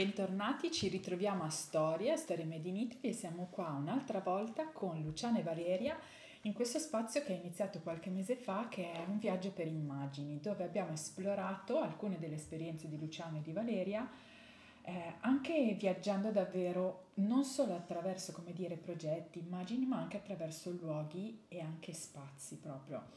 bentornati, ci ritroviamo a Storia, Storia Made in Italy e siamo qua un'altra volta con Luciana e Valeria in questo spazio che è iniziato qualche mese fa che è un viaggio per immagini dove abbiamo esplorato alcune delle esperienze di Luciana e di Valeria eh, anche viaggiando davvero non solo attraverso come dire progetti, immagini ma anche attraverso luoghi e anche spazi proprio.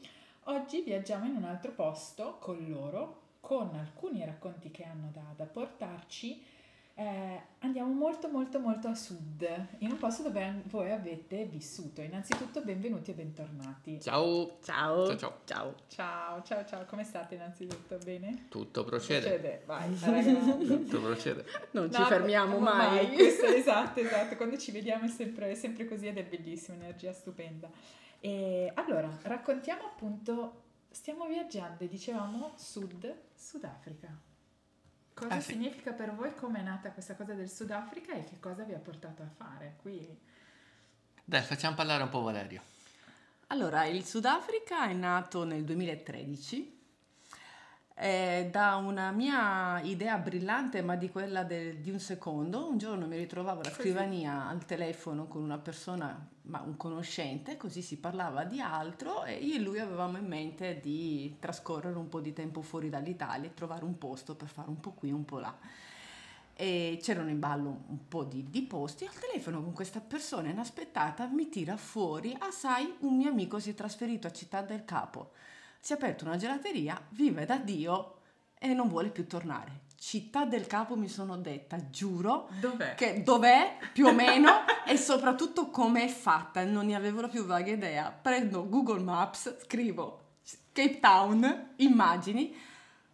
Oggi viaggiamo in un altro posto con loro con alcuni racconti che hanno da, da portarci eh, andiamo molto molto molto a sud, in un posto dove voi avete vissuto. Innanzitutto benvenuti e bentornati. Ciao. Ciao. Ciao ciao. Ciao. Ciao, ciao, ciao. Come state innanzitutto? Bene? Tutto procede. Procede, vai. Tutto procede. Non ci No, fermiamo ma- mai. questo- esatto, esatto. Quando ci vediamo è sempre, è sempre così ed è bellissimo, energia stupenda. E allora, raccontiamo appunto, stiamo viaggiando e dicevamo sud, Sudafrica. Cosa Ah, sì. significa per voi? Come è nata questa cosa del Sudafrica e che cosa vi ha portato a fare qui? Dai, facciamo parlare un po' Valerio. Allora, il Sudafrica è nato nel 2013 eh, da una mia idea brillante, ma di quella del- di un secondo. Un giorno mi ritrovavo alla scrivania al telefono con una persona, ma un conoscente, così si parlava di altro e io e lui avevamo in mente di trascorrere un po' di tempo fuori dall'Italia e trovare un posto per fare un po' qui, un po' là. e c'erano in ballo un po' di, di posti, al telefono con questa persona inaspettata mi tira fuori, ah sai, un mio amico si è trasferito a Città del Capo, si è aperto una gelateria, vive da Dio e non vuole più tornare. Città del Capo mi sono detta, giuro, Dov'è? che dov'è più o meno e soprattutto com'è fatta, non ne avevo la più vaga idea. Prendo Google Maps, scrivo Cape Town, immagini,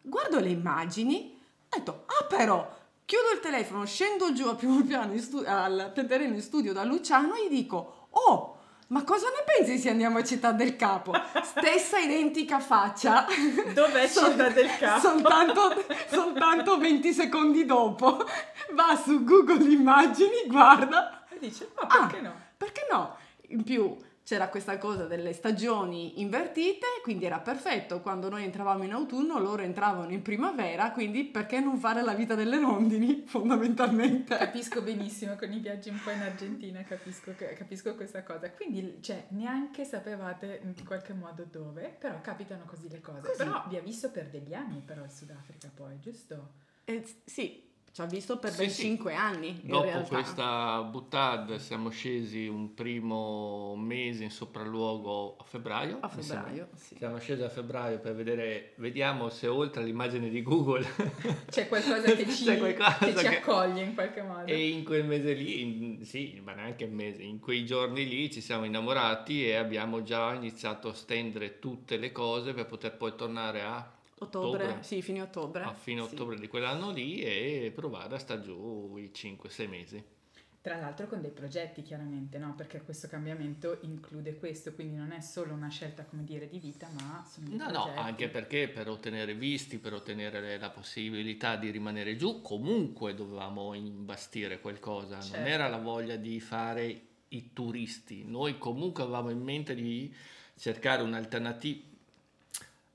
guardo le immagini, ho detto, ah però, chiudo il telefono, scendo giù al primo piano, in stu- al terreno in studio da Luciano e gli dico, oh, ma cosa ne pensi se andiamo a Città del Capo? Stessa identica faccia. Dov'è Sol- Città del Capo? Soltanto, soltanto 20 secondi dopo va su Google Immagini, guarda, E dice, ma Ah. perché no? perché no? In più c'era questa cosa delle stagioni invertite, quindi era perfetto. Quando noi entravamo in autunno, loro entravano in primavera, quindi perché non fare la vita delle rondini, fondamentalmente? Capisco benissimo con i viaggi un po' in Argentina, capisco, capisco questa cosa. Quindi, cioè, neanche sapevate in qualche modo dove, però capitano così le cose. Così. Però vi ha visto per degli anni, però il Sudafrica poi, giusto? Eh, sì, ci ha visto per ben sì. 5 anni Dopo realtà. questa buttad siamo scesi un primo mese in sopralluogo a febbraio. A febbraio, sì. Siamo scesi a febbraio per vedere, vediamo se oltre all'immagine di Google C'è qualcosa che ci, qualcosa che ci che- accoglie in qualche modo. e in quel mese lì, in- sì, ma neanche un mese, in quei giorni lì ci siamo innamorati e abbiamo già iniziato a stendere tutte le cose per poter poi tornare a Ottobre, Ottobre. sì, fine ottobre. a fine Sì. ottobre di quell'anno lì e provare a sta giù i 5-6 mesi. Tra l'altro con dei progetti chiaramente, no? Perché questo cambiamento include questo, quindi non è solo una scelta, come dire, di vita, ma sono dei No, no, progetti. anche perché per ottenere visti, per ottenere la possibilità di rimanere giù, comunque dovevamo imbastire qualcosa, Certo. non era la voglia di fare i turisti, noi comunque avevamo in mente di cercare un'alternativa,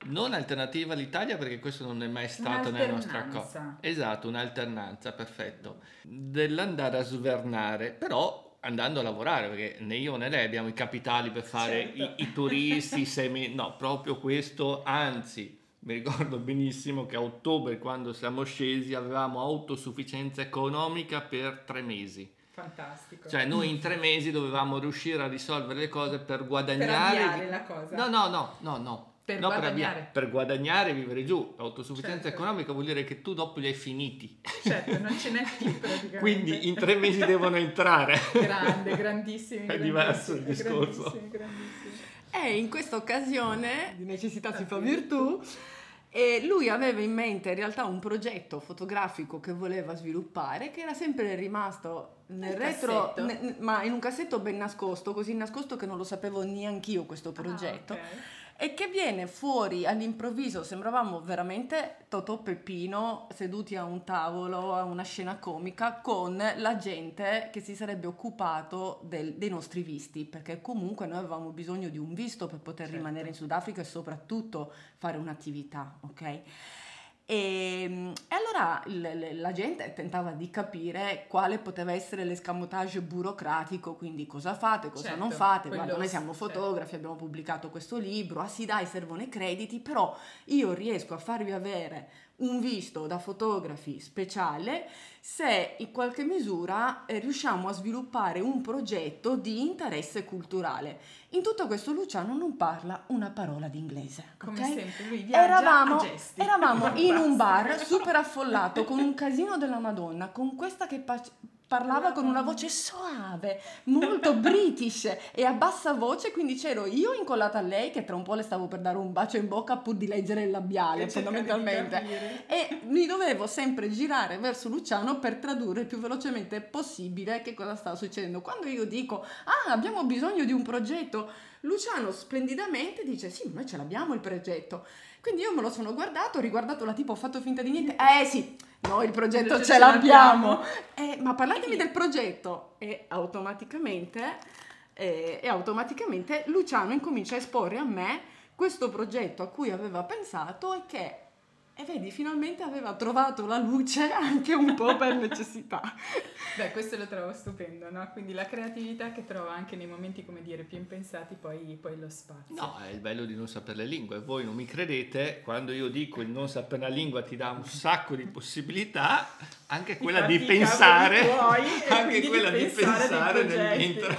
non alternativa all'Italia perché questo non è mai stato nella nostra cosa. Esatto, un'alternanza, perfetto. Dell'andare a svernare, però andando a lavorare, perché né io né lei abbiamo i capitali per fare Certo. i, i turisti, semi... no, proprio questo, anzi, mi ricordo benissimo che a ottobre, quando siamo scesi, avevamo autosufficienza economica per tre mesi. Fantastico. Cioè noi in tre mesi dovevamo riuscire a risolvere le cose per per guadagnare... avviare la cosa. No, no, no, no, no. Per No, guadagnare. avviare, per guadagnare e vivere giù. L'autosufficienza Certo. economica vuol dire che tu dopo li hai finiti. Certo, non ce n'è più praticamente. Quindi in tre mesi devono entrare. Grande, grandissimi. È diverso il discorso. grandissimi, grandissimi. E in questa occasione, di necessità si fa virtù, e lui aveva in mente in realtà un progetto fotografico che voleva sviluppare, che era sempre rimasto nel Nel retro, ne- ma in un cassetto ben nascosto, così nascosto che non lo sapevo neanch'io questo progetto. Ah, ok. E che viene fuori all'improvviso, sembravamo veramente Totò Peppino seduti a un tavolo, a una scena comica, con la gente che si sarebbe occupato del- dei nostri visti, perché comunque noi avevamo bisogno di un visto per poter Certo. rimanere in Sudafrica e soprattutto fare un'attività, ok? E, e allora l- la gente tentava di capire quale poteva essere l'escamotage burocratico, quindi cosa fate, cosa Certo, non fate. Guarda, noi siamo certo. fotografi, abbiamo pubblicato questo libro, ah sì dai, servono i crediti, però io riesco a farvi avere un visto da fotografi speciale se in qualche misura eh, riusciamo a sviluppare un progetto di interesse culturale. In tutto questo Luciano non parla una parola di inglese. Come ok? sempre, lui viaggia Eravamo, eravamo in un bar super affollato con un casino della Madonna, con questa che pa- parlava con una voce soave, molto british e a bassa voce, quindi c'ero io incollata a lei che tra un po' le stavo per dare un bacio in bocca pur di leggere il labiale fondamentalmente. E mi dovevo sempre girare verso Luciano per tradurre il più velocemente possibile che cosa stava succedendo. Quando io dico, ah, abbiamo bisogno di un progetto, Luciano splendidamente dice, sì, noi ce l'abbiamo il progetto. Quindi io me lo sono guardato, ho riguardato la tipo, ho fatto finta di niente. Eh sì, noi il progetto Ce ce l'abbiamo. l'abbiamo. Eh, ma parlatemi del progetto. E automaticamente, eh, e automaticamente Luciano incomincia a esporre a me questo progetto a cui aveva pensato e che, e vedi, finalmente aveva trovato la luce anche un po' per necessità. Beh, questo lo trovo stupendo, no? Quindi la creatività che trova anche nei momenti, come dire, più impensati, poi, poi lo spazio. No, è il bello di non sapere le lingue. Voi non mi credete, quando io dico il non sapere la lingua ti dà un sacco di possibilità, anche quella fatti di pensare, tuoi anche quella di pensare pensare nel mentre.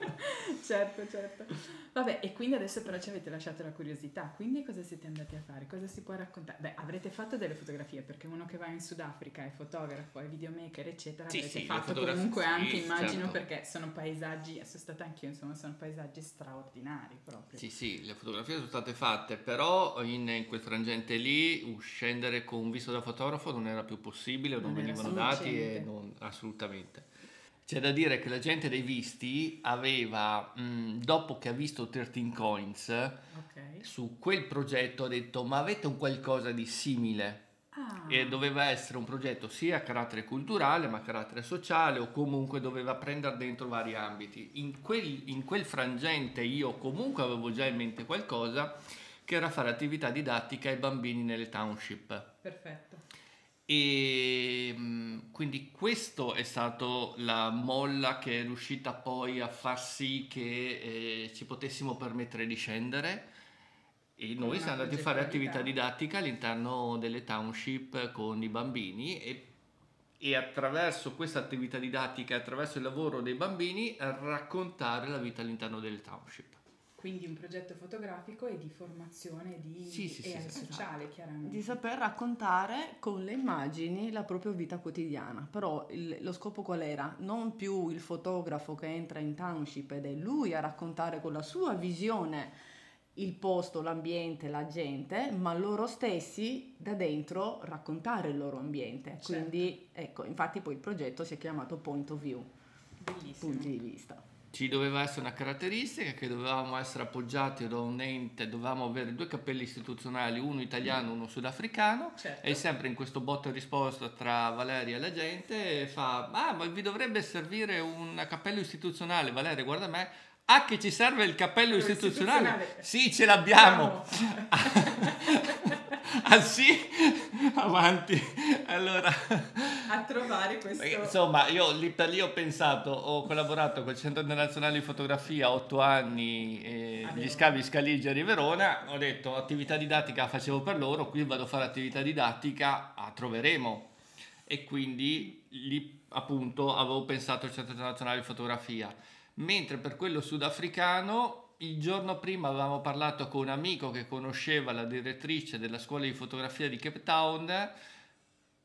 certo, certo. Vabbè, e quindi adesso però ci avete lasciato la curiosità, quindi cosa siete andati a fare? Cosa si può raccontare? Beh, avrete fatto delle fotografie, perché uno che va in Sudafrica è fotografo, è videomaker, eccetera, Sì, avrete sì, fatto comunque anche, immagino, certo. perché sono paesaggi, sono stata anch'io, insomma, sono paesaggi straordinari proprio. Sì, sì, le fotografie sono state fatte, però in, in quel frangente lì scendere con un visto da fotografo non era più possibile, non, Non venivano dati e non, assolutamente. C'è da dire che la gente dei visti aveva, mh, dopo che ha visto 13 Coins, Ok. su quel progetto ha detto ma avete un qualcosa di simile? Ah, E doveva essere un progetto sia a carattere culturale ma a carattere sociale o comunque doveva prendere dentro vari ambiti. In quel, in quel frangente io comunque avevo già in mente qualcosa che era fare attività didattica ai bambini nelle township. perfetto. E quindi questo è stato la molla che è riuscita poi a far sì che eh, ci potessimo permettere di scendere e noi siamo andati a fare attività didattica all'interno delle township con i bambini e, e attraverso questa attività didattica, attraverso il lavoro dei bambini, raccontare la vita all'interno delle township. Quindi un progetto fotografico e di formazione di, Sì, sì, e sì, sì, sociale, chiaramente. Di saper raccontare con le immagini la propria vita quotidiana. Però il- lo scopo qual era? Non più il fotografo che entra in township ed è lui a raccontare con la sua visione il posto, l'ambiente, la gente, ma loro stessi da dentro raccontare il loro ambiente. Certo. Quindi, ecco, infatti poi il progetto si è chiamato Point of View, Bellissimo. punti di vista. Ci doveva essere una caratteristica che dovevamo essere appoggiati da un ente, dovevamo avere due cappelli istituzionali, uno italiano e uno sudafricano. Certo. E sempre in questo botta e risposta tra Valeria e la gente fa: Ah, ma vi dovrebbe servire un cappello istituzionale. Valeria, guarda me. Ah, che ci serve il cappello istituzionale? istituzionale. Sì, ce l'abbiamo. ah, sì? Avanti. Allora. a trovare questo insomma, io lì per lì ho pensato, ho collaborato col Centro Internazionale di Fotografia otto anni, eh, A gli scavi Scaligeri Verona, ho detto attività didattica la facevo per loro, qui vado a fare attività didattica, ah, troveremo. E quindi lì appunto avevo pensato al Centro Internazionale di Fotografia. Mentre per quello sudafricano, il giorno prima avevamo parlato con un amico che conosceva la direttrice della scuola di fotografia di Cape Town.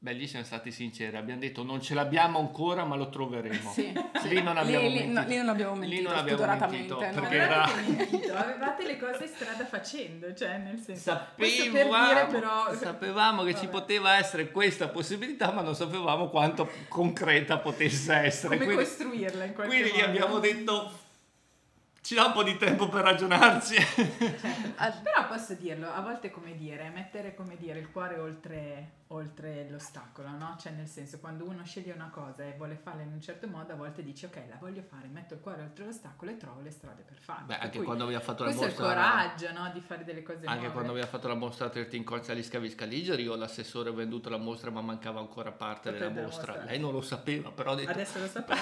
Beh, lì siamo stati sinceri, abbiamo detto non ce l'abbiamo ancora, ma lo troveremo. Sì, sì. Lì non abbiamo lì, lì- mentito. no, lì non abbiamo Lì mentito, non abbiamo mentito, no? perché Non era- mentito, avevate le cose strada facendo, cioè nel senso questo per Sapevamo, dire però sapevamo che ci Vabbè. poteva essere questa possibilità, ma non sapevamo quanto concreta potesse essere. come Quindi, costruirla in qualche quindi gli modo. abbiamo detto ci dà un po' di tempo per ragionarci. Certo. Però posso dirlo, a volte come dire, mettere come dire il cuore oltre, oltre l'ostacolo, no? Cioè nel senso quando uno sceglie una cosa e vuole farla in un certo modo, a volte dice ok, la voglio fare, metto il cuore oltre l'ostacolo e trovo le strade per farla. Beh, anche cui, quando abbiamo fatto la mostra... Questo è il coraggio, no? Di fare delle cose anche nuove. Anche quando abbiamo fatto la mostra 13 Corsa agli Scavi Scaligeri, io l'assessore ho venduto la mostra ma mancava ancora parte della mostra. mostra. Lei non lo sapeva, però... Detto... Adesso lo sapeva,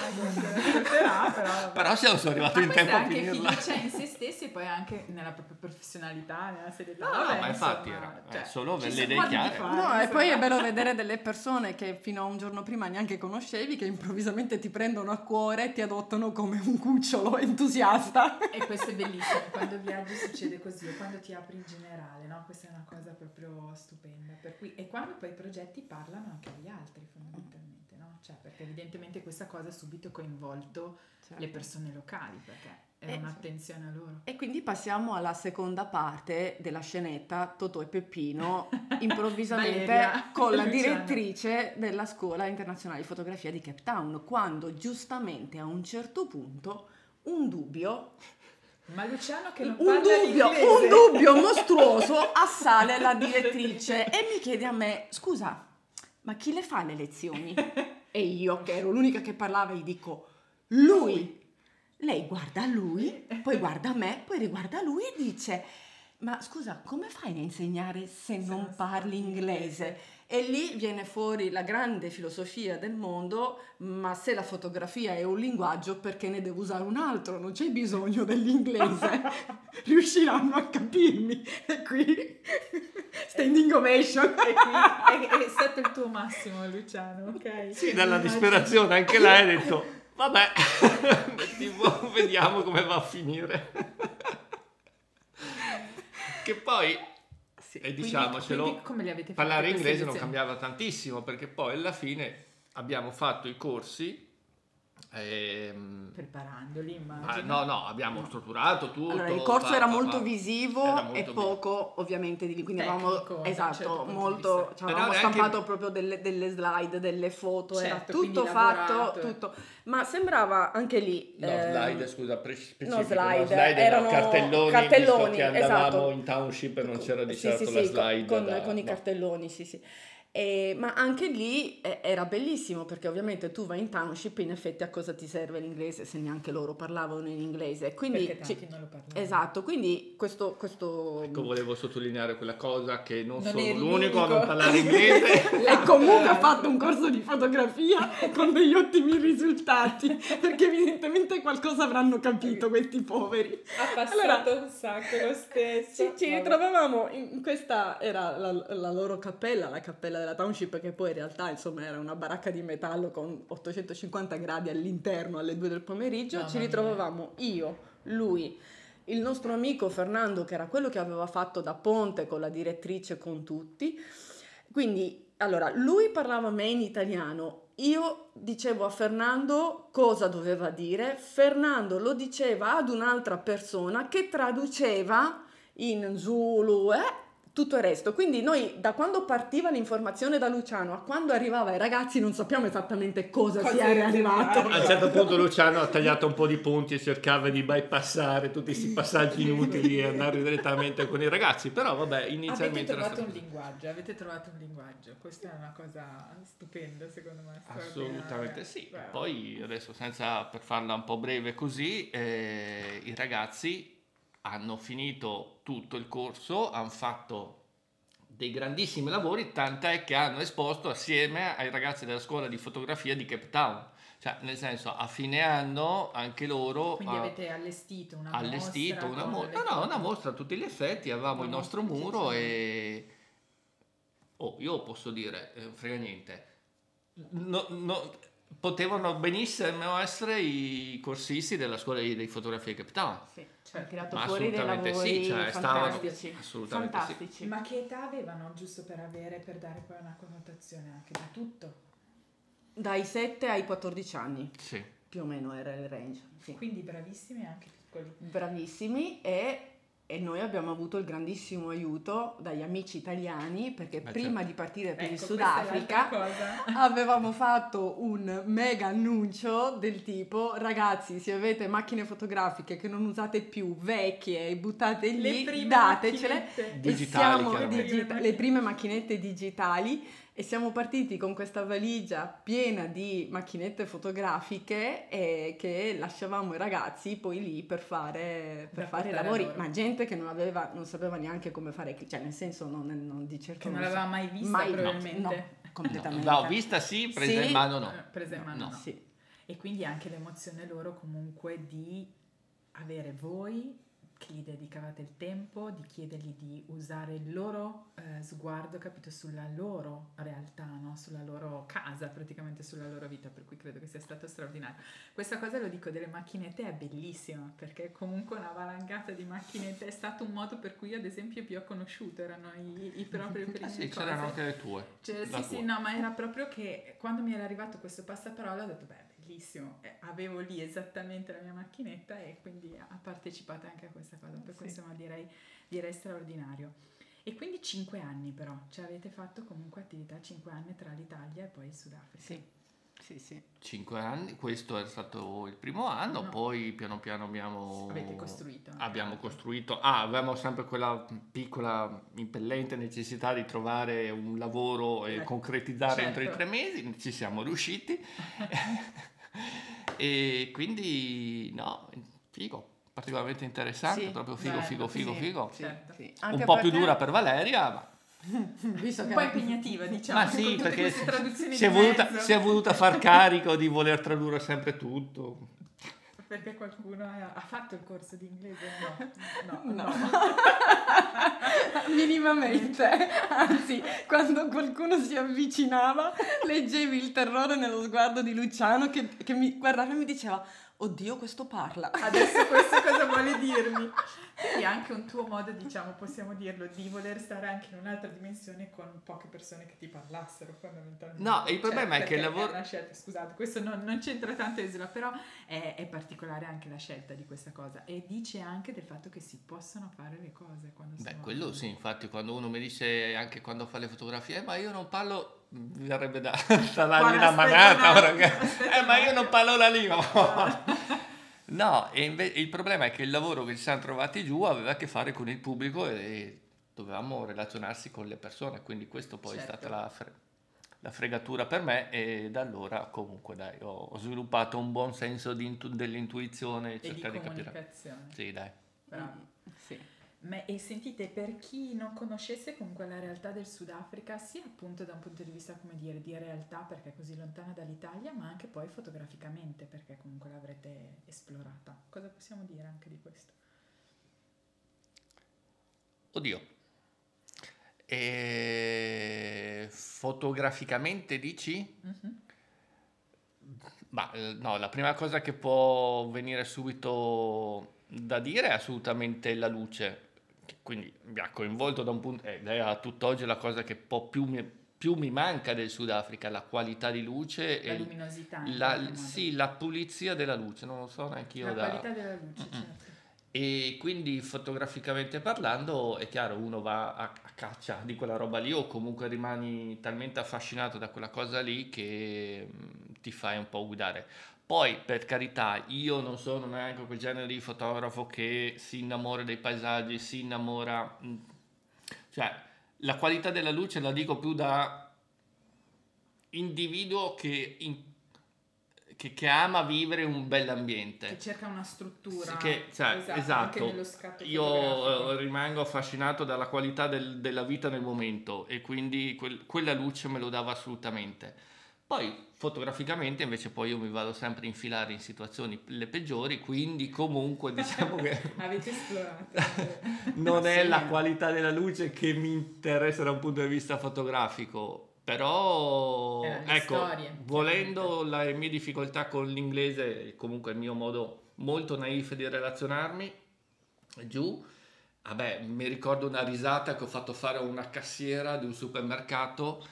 però, però, però siamo arrivati in tempo a finirla. anche fiducia in se stessi e poi anche nella propria professionalità, nella serietà. No, Vabbè, no, ma infatti insomma, era cioè, solo le idee chiare. No, e poi è bello vedere delle persone che fino a un giorno prima neanche conoscevi, che improvvisamente ti prendono a cuore e ti adottano come un cucciolo entusiasta. E questo è bellissimo, quando viaggi succede così, o quando ti apri in generale, no? Questa è una cosa proprio stupenda. Cui, e quando poi i progetti parlano anche agli altri, fondamentalmente? Cioè, perché evidentemente questa cosa ha subito coinvolto certo. le persone locali, perché è un'attenzione a loro. E quindi passiamo alla seconda parte della scenetta Totò e Peppino, improvvisamente con la direttrice della Scuola Internazionale di Fotografia di Cape Town, quando giustamente a un certo punto un dubbio ma Luciano che non un dubbio, un dubbio mostruoso assale la direttrice e mi chiede a me, scusa, ma chi le fa le lezioni? E io, che ero l'unica che parlava, gli dico, lui. Lei guarda lui, poi guarda me, poi riguarda lui e dice: Ma scusa, come fai a insegnare se, non parli inglese? E lì viene fuori la grande filosofia del mondo, ma se la fotografia è un linguaggio, perché ne devo usare un altro? Non c'è bisogno dell'inglese, riusciranno a capirmi. E qui, standing ovation. E qui è, è stato il tuo massimo, Luciano, ok? Sì, dalla disperazione, anche lei ha detto Vabbè, tipo, vediamo come va a finire. che poi, sì, e diciamocelo, parlare inglese non cambiava tantissimo perché poi alla fine abbiamo fatto i corsi Ehm, Preparandoli, immagino. no, no, abbiamo strutturato tutto. Allora, il corso pa, era, molto pa, visivo era molto e poco, ovviamente, di quindi avevamo esatto, certo molto, cioè, avevamo stampato anche... proprio delle, delle, slide, delle foto, certo, era tutto fatto, tutto. Ma sembrava anche lì. No, eh, slide, scusa, specifico. No, slide, no, slide erano cartelloni, cartelloni che andavamo esatto. in township e non c'era di certo sì, la sì, slide. Con, da, con no. i cartelloni, sì, sì. E, ma anche lì eh, era bellissimo perché ovviamente tu vai in township in effetti a cosa ti serve l'inglese se neanche loro parlavano in inglese? Quindi perché tanti ci, non lo parlavano esatto quindi questo, questo ecco volevo sottolineare quella cosa che non, non sono l'unico a non parlare inglese. E comunque ha fatto un corso di fotografia con degli ottimi risultati perché evidentemente qualcosa avranno capito questi poveri. Ha passato allora, un sacco lo stesso. ci, ci ritrovavamo in questa era la, la loro cappella la cappella della township che poi in realtà insomma era una baracca di metallo con 850 gradi all'interno alle 2 del pomeriggio, no, ci ritrovavamo io, lui, il nostro amico Fernando che era quello che aveva fatto da ponte con la direttrice con tutti, quindi allora lui parlava a me in italiano, io dicevo a Fernando cosa doveva dire, Fernando lo diceva ad un'altra persona che traduceva in Zulu, eh? Tutto il resto. Quindi noi da quando partiva l'informazione da Luciano a quando arrivava ai ragazzi non sappiamo esattamente cosa, cosa sia arrivato. A un certo punto Luciano ha tagliato un po' di punti e cercava di bypassare tutti questi passaggi inutili e andare direttamente con i ragazzi, però vabbè, inizialmente... Avete trovato un linguaggio, avete trovato un linguaggio, questa è una cosa stupenda secondo me. Assolutamente sì. Beh. Poi adesso senza per farla un po' breve così, eh, i ragazzi hanno finito tutto il corso, hanno fatto dei grandissimi lavori, tant'è che hanno esposto assieme ai ragazzi della scuola di fotografia di Cape Town. Cioè, nel senso, a fine anno anche loro... Quindi avete allestito una allestito mostra? Una, mo- no, no, una mostra a tutti gli effetti, avevamo il nostro muro e... Oh, io posso dire, eh, frega niente. No, no, potevano benissimo essere i corsisti della scuola di fotografia di Cape Town. Sì, cioè, tirato fuori dei lavori sì, cioè, fantastici. assolutamente fantastici. Sì. Ma che età avevano giusto per avere, per dare poi una connotazione anche da tutto? Dai 7 ai 14 anni. Sì. Più o meno era il range. Sì. Quindi bravissimi anche piccoli. Bravissimi e e noi abbiamo avuto il grandissimo aiuto dagli amici italiani perché Beh, prima certo. di partire per ecco, il Sudafrica avevamo fatto un mega annuncio del tipo ragazzi se avete macchine fotografiche che non usate più vecchie e buttate lì datecele digitali, digita- le prime macchinette digitali e siamo partiti con questa valigia piena di macchinette fotografiche e che lasciavamo i ragazzi poi lì per fare, per fare lavori, ma gente che non, aveva, non sapeva neanche come fare, cioè nel senso non, non di certo... Che non l'aveva mai vista mai, probabilmente. No, no, completamente. No, l'ho vista sì, presa sì, in mano no. Eh, presa in mano no. Sì. E quindi anche l'emozione loro comunque di avere voi che gli dedicavate il tempo, di chiedergli di usare il loro eh, sguardo, capito, sulla loro realtà, no? sulla loro casa, praticamente sulla loro vita, per cui credo che sia stato straordinario. Questa cosa, lo dico, delle macchinette è bellissima, perché comunque una valangata di macchinette è stato un modo per cui, ad esempio, più ho conosciuto, erano i, i propri primi ah, sì, cose. c'erano anche le tue. Cioè, sì, tua. sì, no, ma era proprio che quando mi era arrivato questo passaparola ho detto, beh, bellissimo, eh, avevo lì esattamente la mia macchinetta e quindi ha partecipato anche a questa cosa, per sì. questo ma direi, direi straordinario. E quindi cinque anni però, cioè avete fatto comunque attività cinque anni tra l'Italia e poi il Sudafrica. Sì. Sì, sì. Cinque anni, questo è stato il primo anno, no. poi piano piano abbiamo... Avete costruito. Abbiamo costruito, ah, avevamo sempre quella piccola impellente necessità di trovare un lavoro e eh, concretizzare certo. entro i certo. tre mesi, ci siamo riusciti. e quindi no, figo, particolarmente interessante, sì, proprio figo, bello, figo, figo, sì, figo. Certo. Sì. Un po' più dura per Valeria, ma... Visto un po' impegnativa diciamo ma sì perché si è, voluta, si è voluta far carico di voler tradurre sempre tutto perché qualcuno ha fatto il corso di inglese? No, no, no. no. minimamente. Anzi, quando qualcuno si avvicinava, leggevi il terrore nello sguardo di Luciano che, che mi guardava e mi diceva oddio questo parla. Adesso questo cosa vuole dirmi? Quindi anche un tuo modo, diciamo, possiamo dirlo, di voler stare anche in un'altra dimensione con poche persone che ti parlassero fondamentalmente. No, il problema cioè, è che il lavoro... È scelta, scusate, questo non, non c'entra tanto Esila, però è, è, particolare anche la scelta di questa cosa e dice anche del fatto che si possono fare le cose quando Beh, quello sì, infatti quando uno mi dice anche quando fa le fotografie, eh, ma io non parlo verrebbe da, da dargli una manata, eh, ma io non parlo la lingua. no, e invece il problema è che il lavoro che ci siamo trovati giù aveva a che fare con il pubblico e dovevamo relazionarsi con le persone, quindi questo poi certo. è stata la, fre- la, fregatura per me e da allora comunque dai, ho, ho sviluppato un buon senso intu- dell'intuizione e cercare di, di capire. Sì, dai. Bravo. Sì. Ma, e sentite, per chi non conoscesse comunque la realtà del Sudafrica, sia appunto da un punto di vista, come dire, di realtà, perché è così lontana dall'Italia, ma anche poi fotograficamente, perché comunque l'avrete esplorata. Cosa possiamo dire anche di questo? Oddio. E... Fotograficamente dici? Mm-hmm. Ma eh, no, la prima cosa che può venire subito da dire è assolutamente la luce quindi mi ha coinvolto da un punto, ed è a tutt'oggi la cosa che po più mi, più mi manca del Sudafrica, la qualità di luce la e luminosità. La, sì, la pulizia della luce, non lo so neanche io. La da... qualità della luce, mm-hmm. certo. E quindi fotograficamente parlando è chiaro, uno va a, a, caccia di quella roba lì o comunque rimani talmente affascinato da quella cosa lì che mh, mm, ti fai un po' guidare. Poi, per carità, io non sono neanche quel genere di fotografo che si innamora dei paesaggi, si innamora... Mm, cioè, la qualità della luce la dico più da individuo che, in, che, che ama vivere un bell'ambiente. Che cerca una struttura. Che, cioè, esatto, esatto. io eh, rimango affascinato dalla qualità del, della vita nel momento e quindi quel, quella luce me lo dava assolutamente poi fotograficamente invece poi io mi vado sempre a infilare in situazioni le peggiori, quindi comunque diciamo che avete esplorato. non è la qualità della luce che mi interessa da un punto di vista fotografico, però ecco, storie, volendo le mie difficoltà con l'inglese, comunque il mio modo molto naif di relazionarmi giù. Vabbè, mi ricordo una risata che ho fatto fare a una cassiera di un supermercato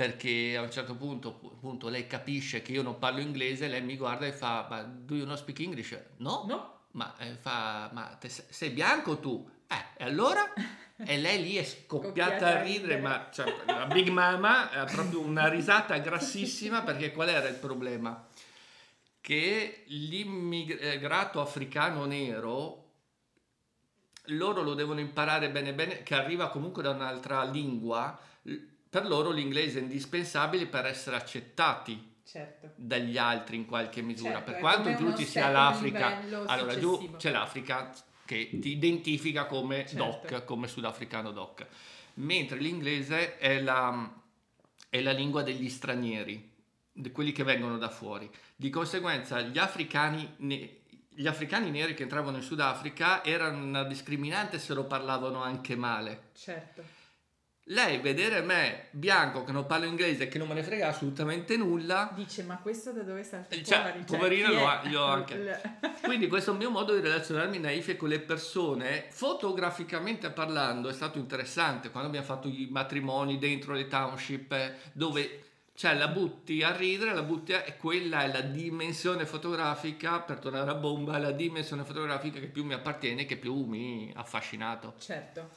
perché a un certo punto appunto, lei capisce che io non parlo inglese, lei mi guarda e fa, ma do you not speak English? No, no. ma eh, fa, ma te, sei bianco tu? Eh, e allora? e lei lì è scoppiata a ridere, ma cioè, la Big Mama ha proprio una risata grassissima perché qual era il problema? Che l'immigrato africano nero loro lo devono imparare bene bene, che arriva comunque da un'altra lingua, per loro l'inglese è indispensabile per essere accettati Certo. dagli altri in qualche misura. Certo, per quanto giù ci sia l'Africa, allora giù c'è l'Africa che ti identifica come Certo. doc, come sudafricano doc, mentre l'inglese è la, è la lingua degli stranieri, di quelli che vengono da fuori. Di conseguenza gli africani, gli africani neri che entravano in Sudafrica erano una discriminante se lo parlavano anche male. Certo. Lei vedere me bianco che non parlo inglese e che non me ne frega assolutamente nulla, Dice, ma questo da dove salta Cioè, fuori? poverino, chi lo è? ha- io anche. Quindi questo mio modo di relazionarmi naif con le persone, fotograficamente parlando, è stato interessante quando abbiamo fatto i matrimoni dentro le township eh, dove cioè la butti a ridere, la butti a... e quella è la dimensione fotografica, per tornare a bomba, è la dimensione fotografica che più mi appartiene, che più mi ha affascinato. Certo.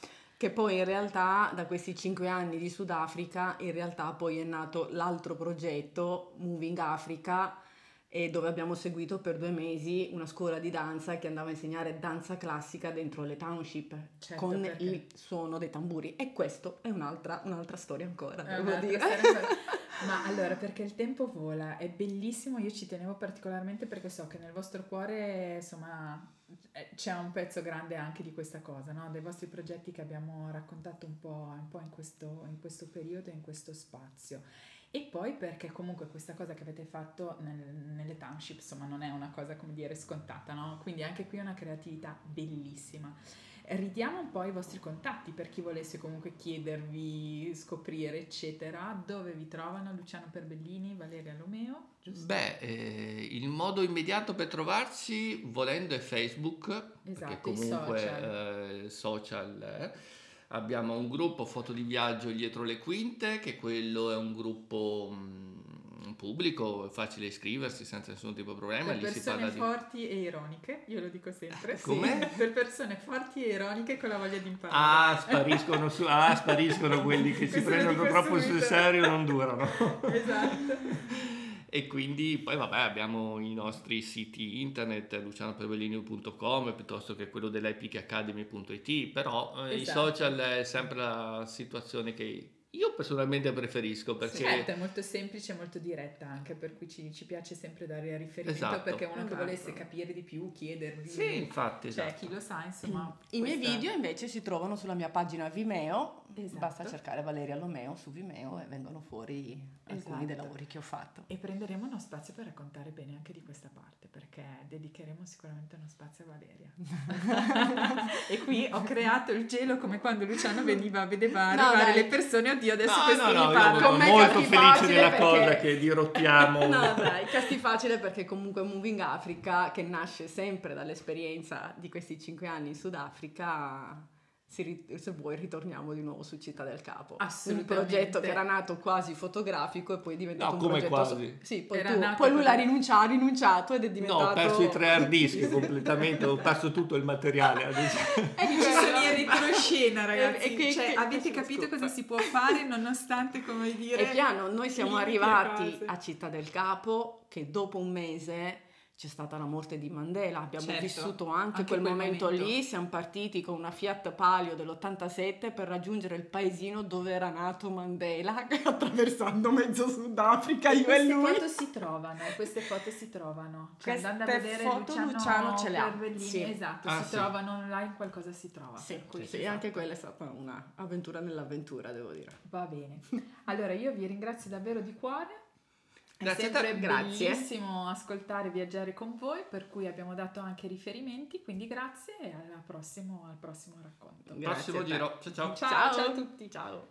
Che poi in realtà da questi cinque anni di Sudafrica in realtà poi è nato l'altro progetto Moving Africa e dove abbiamo seguito per due mesi una scuola di danza che andava a insegnare danza classica dentro le township Certo, con perché- il suono dei tamburi e questo è un'altra, un'altra storia ancora È devo dire ancora. Ma allora, perché il tempo vola, è bellissimo, io ci tenevo particolarmente perché so che nel vostro cuore, insomma, eh, c'è un pezzo grande anche di questa cosa, no? Dei vostri progetti che abbiamo raccontato un po', un po' in, questo, in questo periodo, in questo spazio. E poi perché comunque questa cosa che avete fatto nel- nelle township, insomma, non è una cosa, come dire, scontata, no? Quindi anche qui è una creatività bellissima. Ridiamo un po' i vostri contatti per chi volesse comunque chiedervi, scoprire, eccetera. Dove vi trovano Luciano Perbellini, Valeria Lomeo, giusto? Beh, eh, il modo immediato per trovarci, volendo, è Facebook, Esatto, perché i comunque social. eh, social, eh. Abbiamo un gruppo foto di viaggio dietro le quinte, che quello è un gruppo mm, pubblico, è facile iscriversi senza nessun tipo di problema, per lì si persone di... forti e ironiche, io lo dico sempre. Come? Per persone forti e ironiche con la voglia di imparare. Ah, spariscono, su- ah, spariscono quelli che si prendono troppo sul serio e non durano. Esatto. E quindi poi vabbè abbiamo i nostri siti internet lucianoperbellini.com piuttosto che quello dell'epicacademy.it però eh, i Esatto. social è sempre la situazione che io personalmente preferisco perché Certo, è molto semplice e molto diretta anche, per cui ci, ci piace sempre dare riferimento Esatto. perché uno che Esatto. volesse capire di più, chiedervi. sì infatti Cioè, esatto. chi lo sa, insomma. i miei questa- video invece si trovano sulla mia pagina Vimeo Esatto. basta cercare Valeria Lomeo su Vimeo e vengono fuori alcuni dei Esatto. lavori che ho fatto E prenderemo uno spazio per raccontare bene anche di questa parte, perché dedicheremo sicuramente uno spazio a Valeria. e qui ho creato il gelo come quando Luciano veniva, vedeva No, arrivare dai. le persone, oddio adesso No, questi no, no, mi io parlano. sono molto felice della perché- cosa che dirottiamo. No, dai, casti facile perché comunque Moving Africa, che nasce sempre dall'esperienza di questi cinque anni in Sudafrica, si se vuoi ritorniamo di nuovo su Città del Capo. Un Assolutamente. progetto che era nato quasi fotografico e poi è diventato No, un come progetto... quasi. Sì, poi, tu- poi lui l'ha rinunciato, ha rinunciato ed è No, diventato... ho perso i tre hard disk completamente, ho perso tutto il materiale. adesso. E Ci sono in retroscena, ragazzi. E che- Cioè, che- avete capito scusa. cosa si può fare nonostante, come dire... E piano, noi siamo arrivati a Città del Capo che dopo un mese c'è stata la morte di Mandela, abbiamo Certo, vissuto anche, anche quel, quel momento, momento. lì, siamo partiti con una Fiat Palio dell'87 per raggiungere il paesino dove era nato Mandela, attraversando mezzo Sudafrica, io e queste lui. foto si trovano, queste foto si trovano. Cioè, Queste andando a vedere foto Luciano, Luciano ce le ha, sì. esatto, Ah, si sì. trovano online, qualcosa si trova. Sì, cui, sì, esatto. anche quella è stata un'avventura nell'avventura, devo dire. Va bene. Allora io vi ringrazio davvero di cuore. Grazie a te. sempre Grazie. bellissimo ascoltare e viaggiare con voi, per cui abbiamo dato anche riferimenti, quindi grazie e alla prossimo- al prossimo racconto. Grazie Prossimo giro, ciao ciao. ciao, ciao a tutti. Ciao.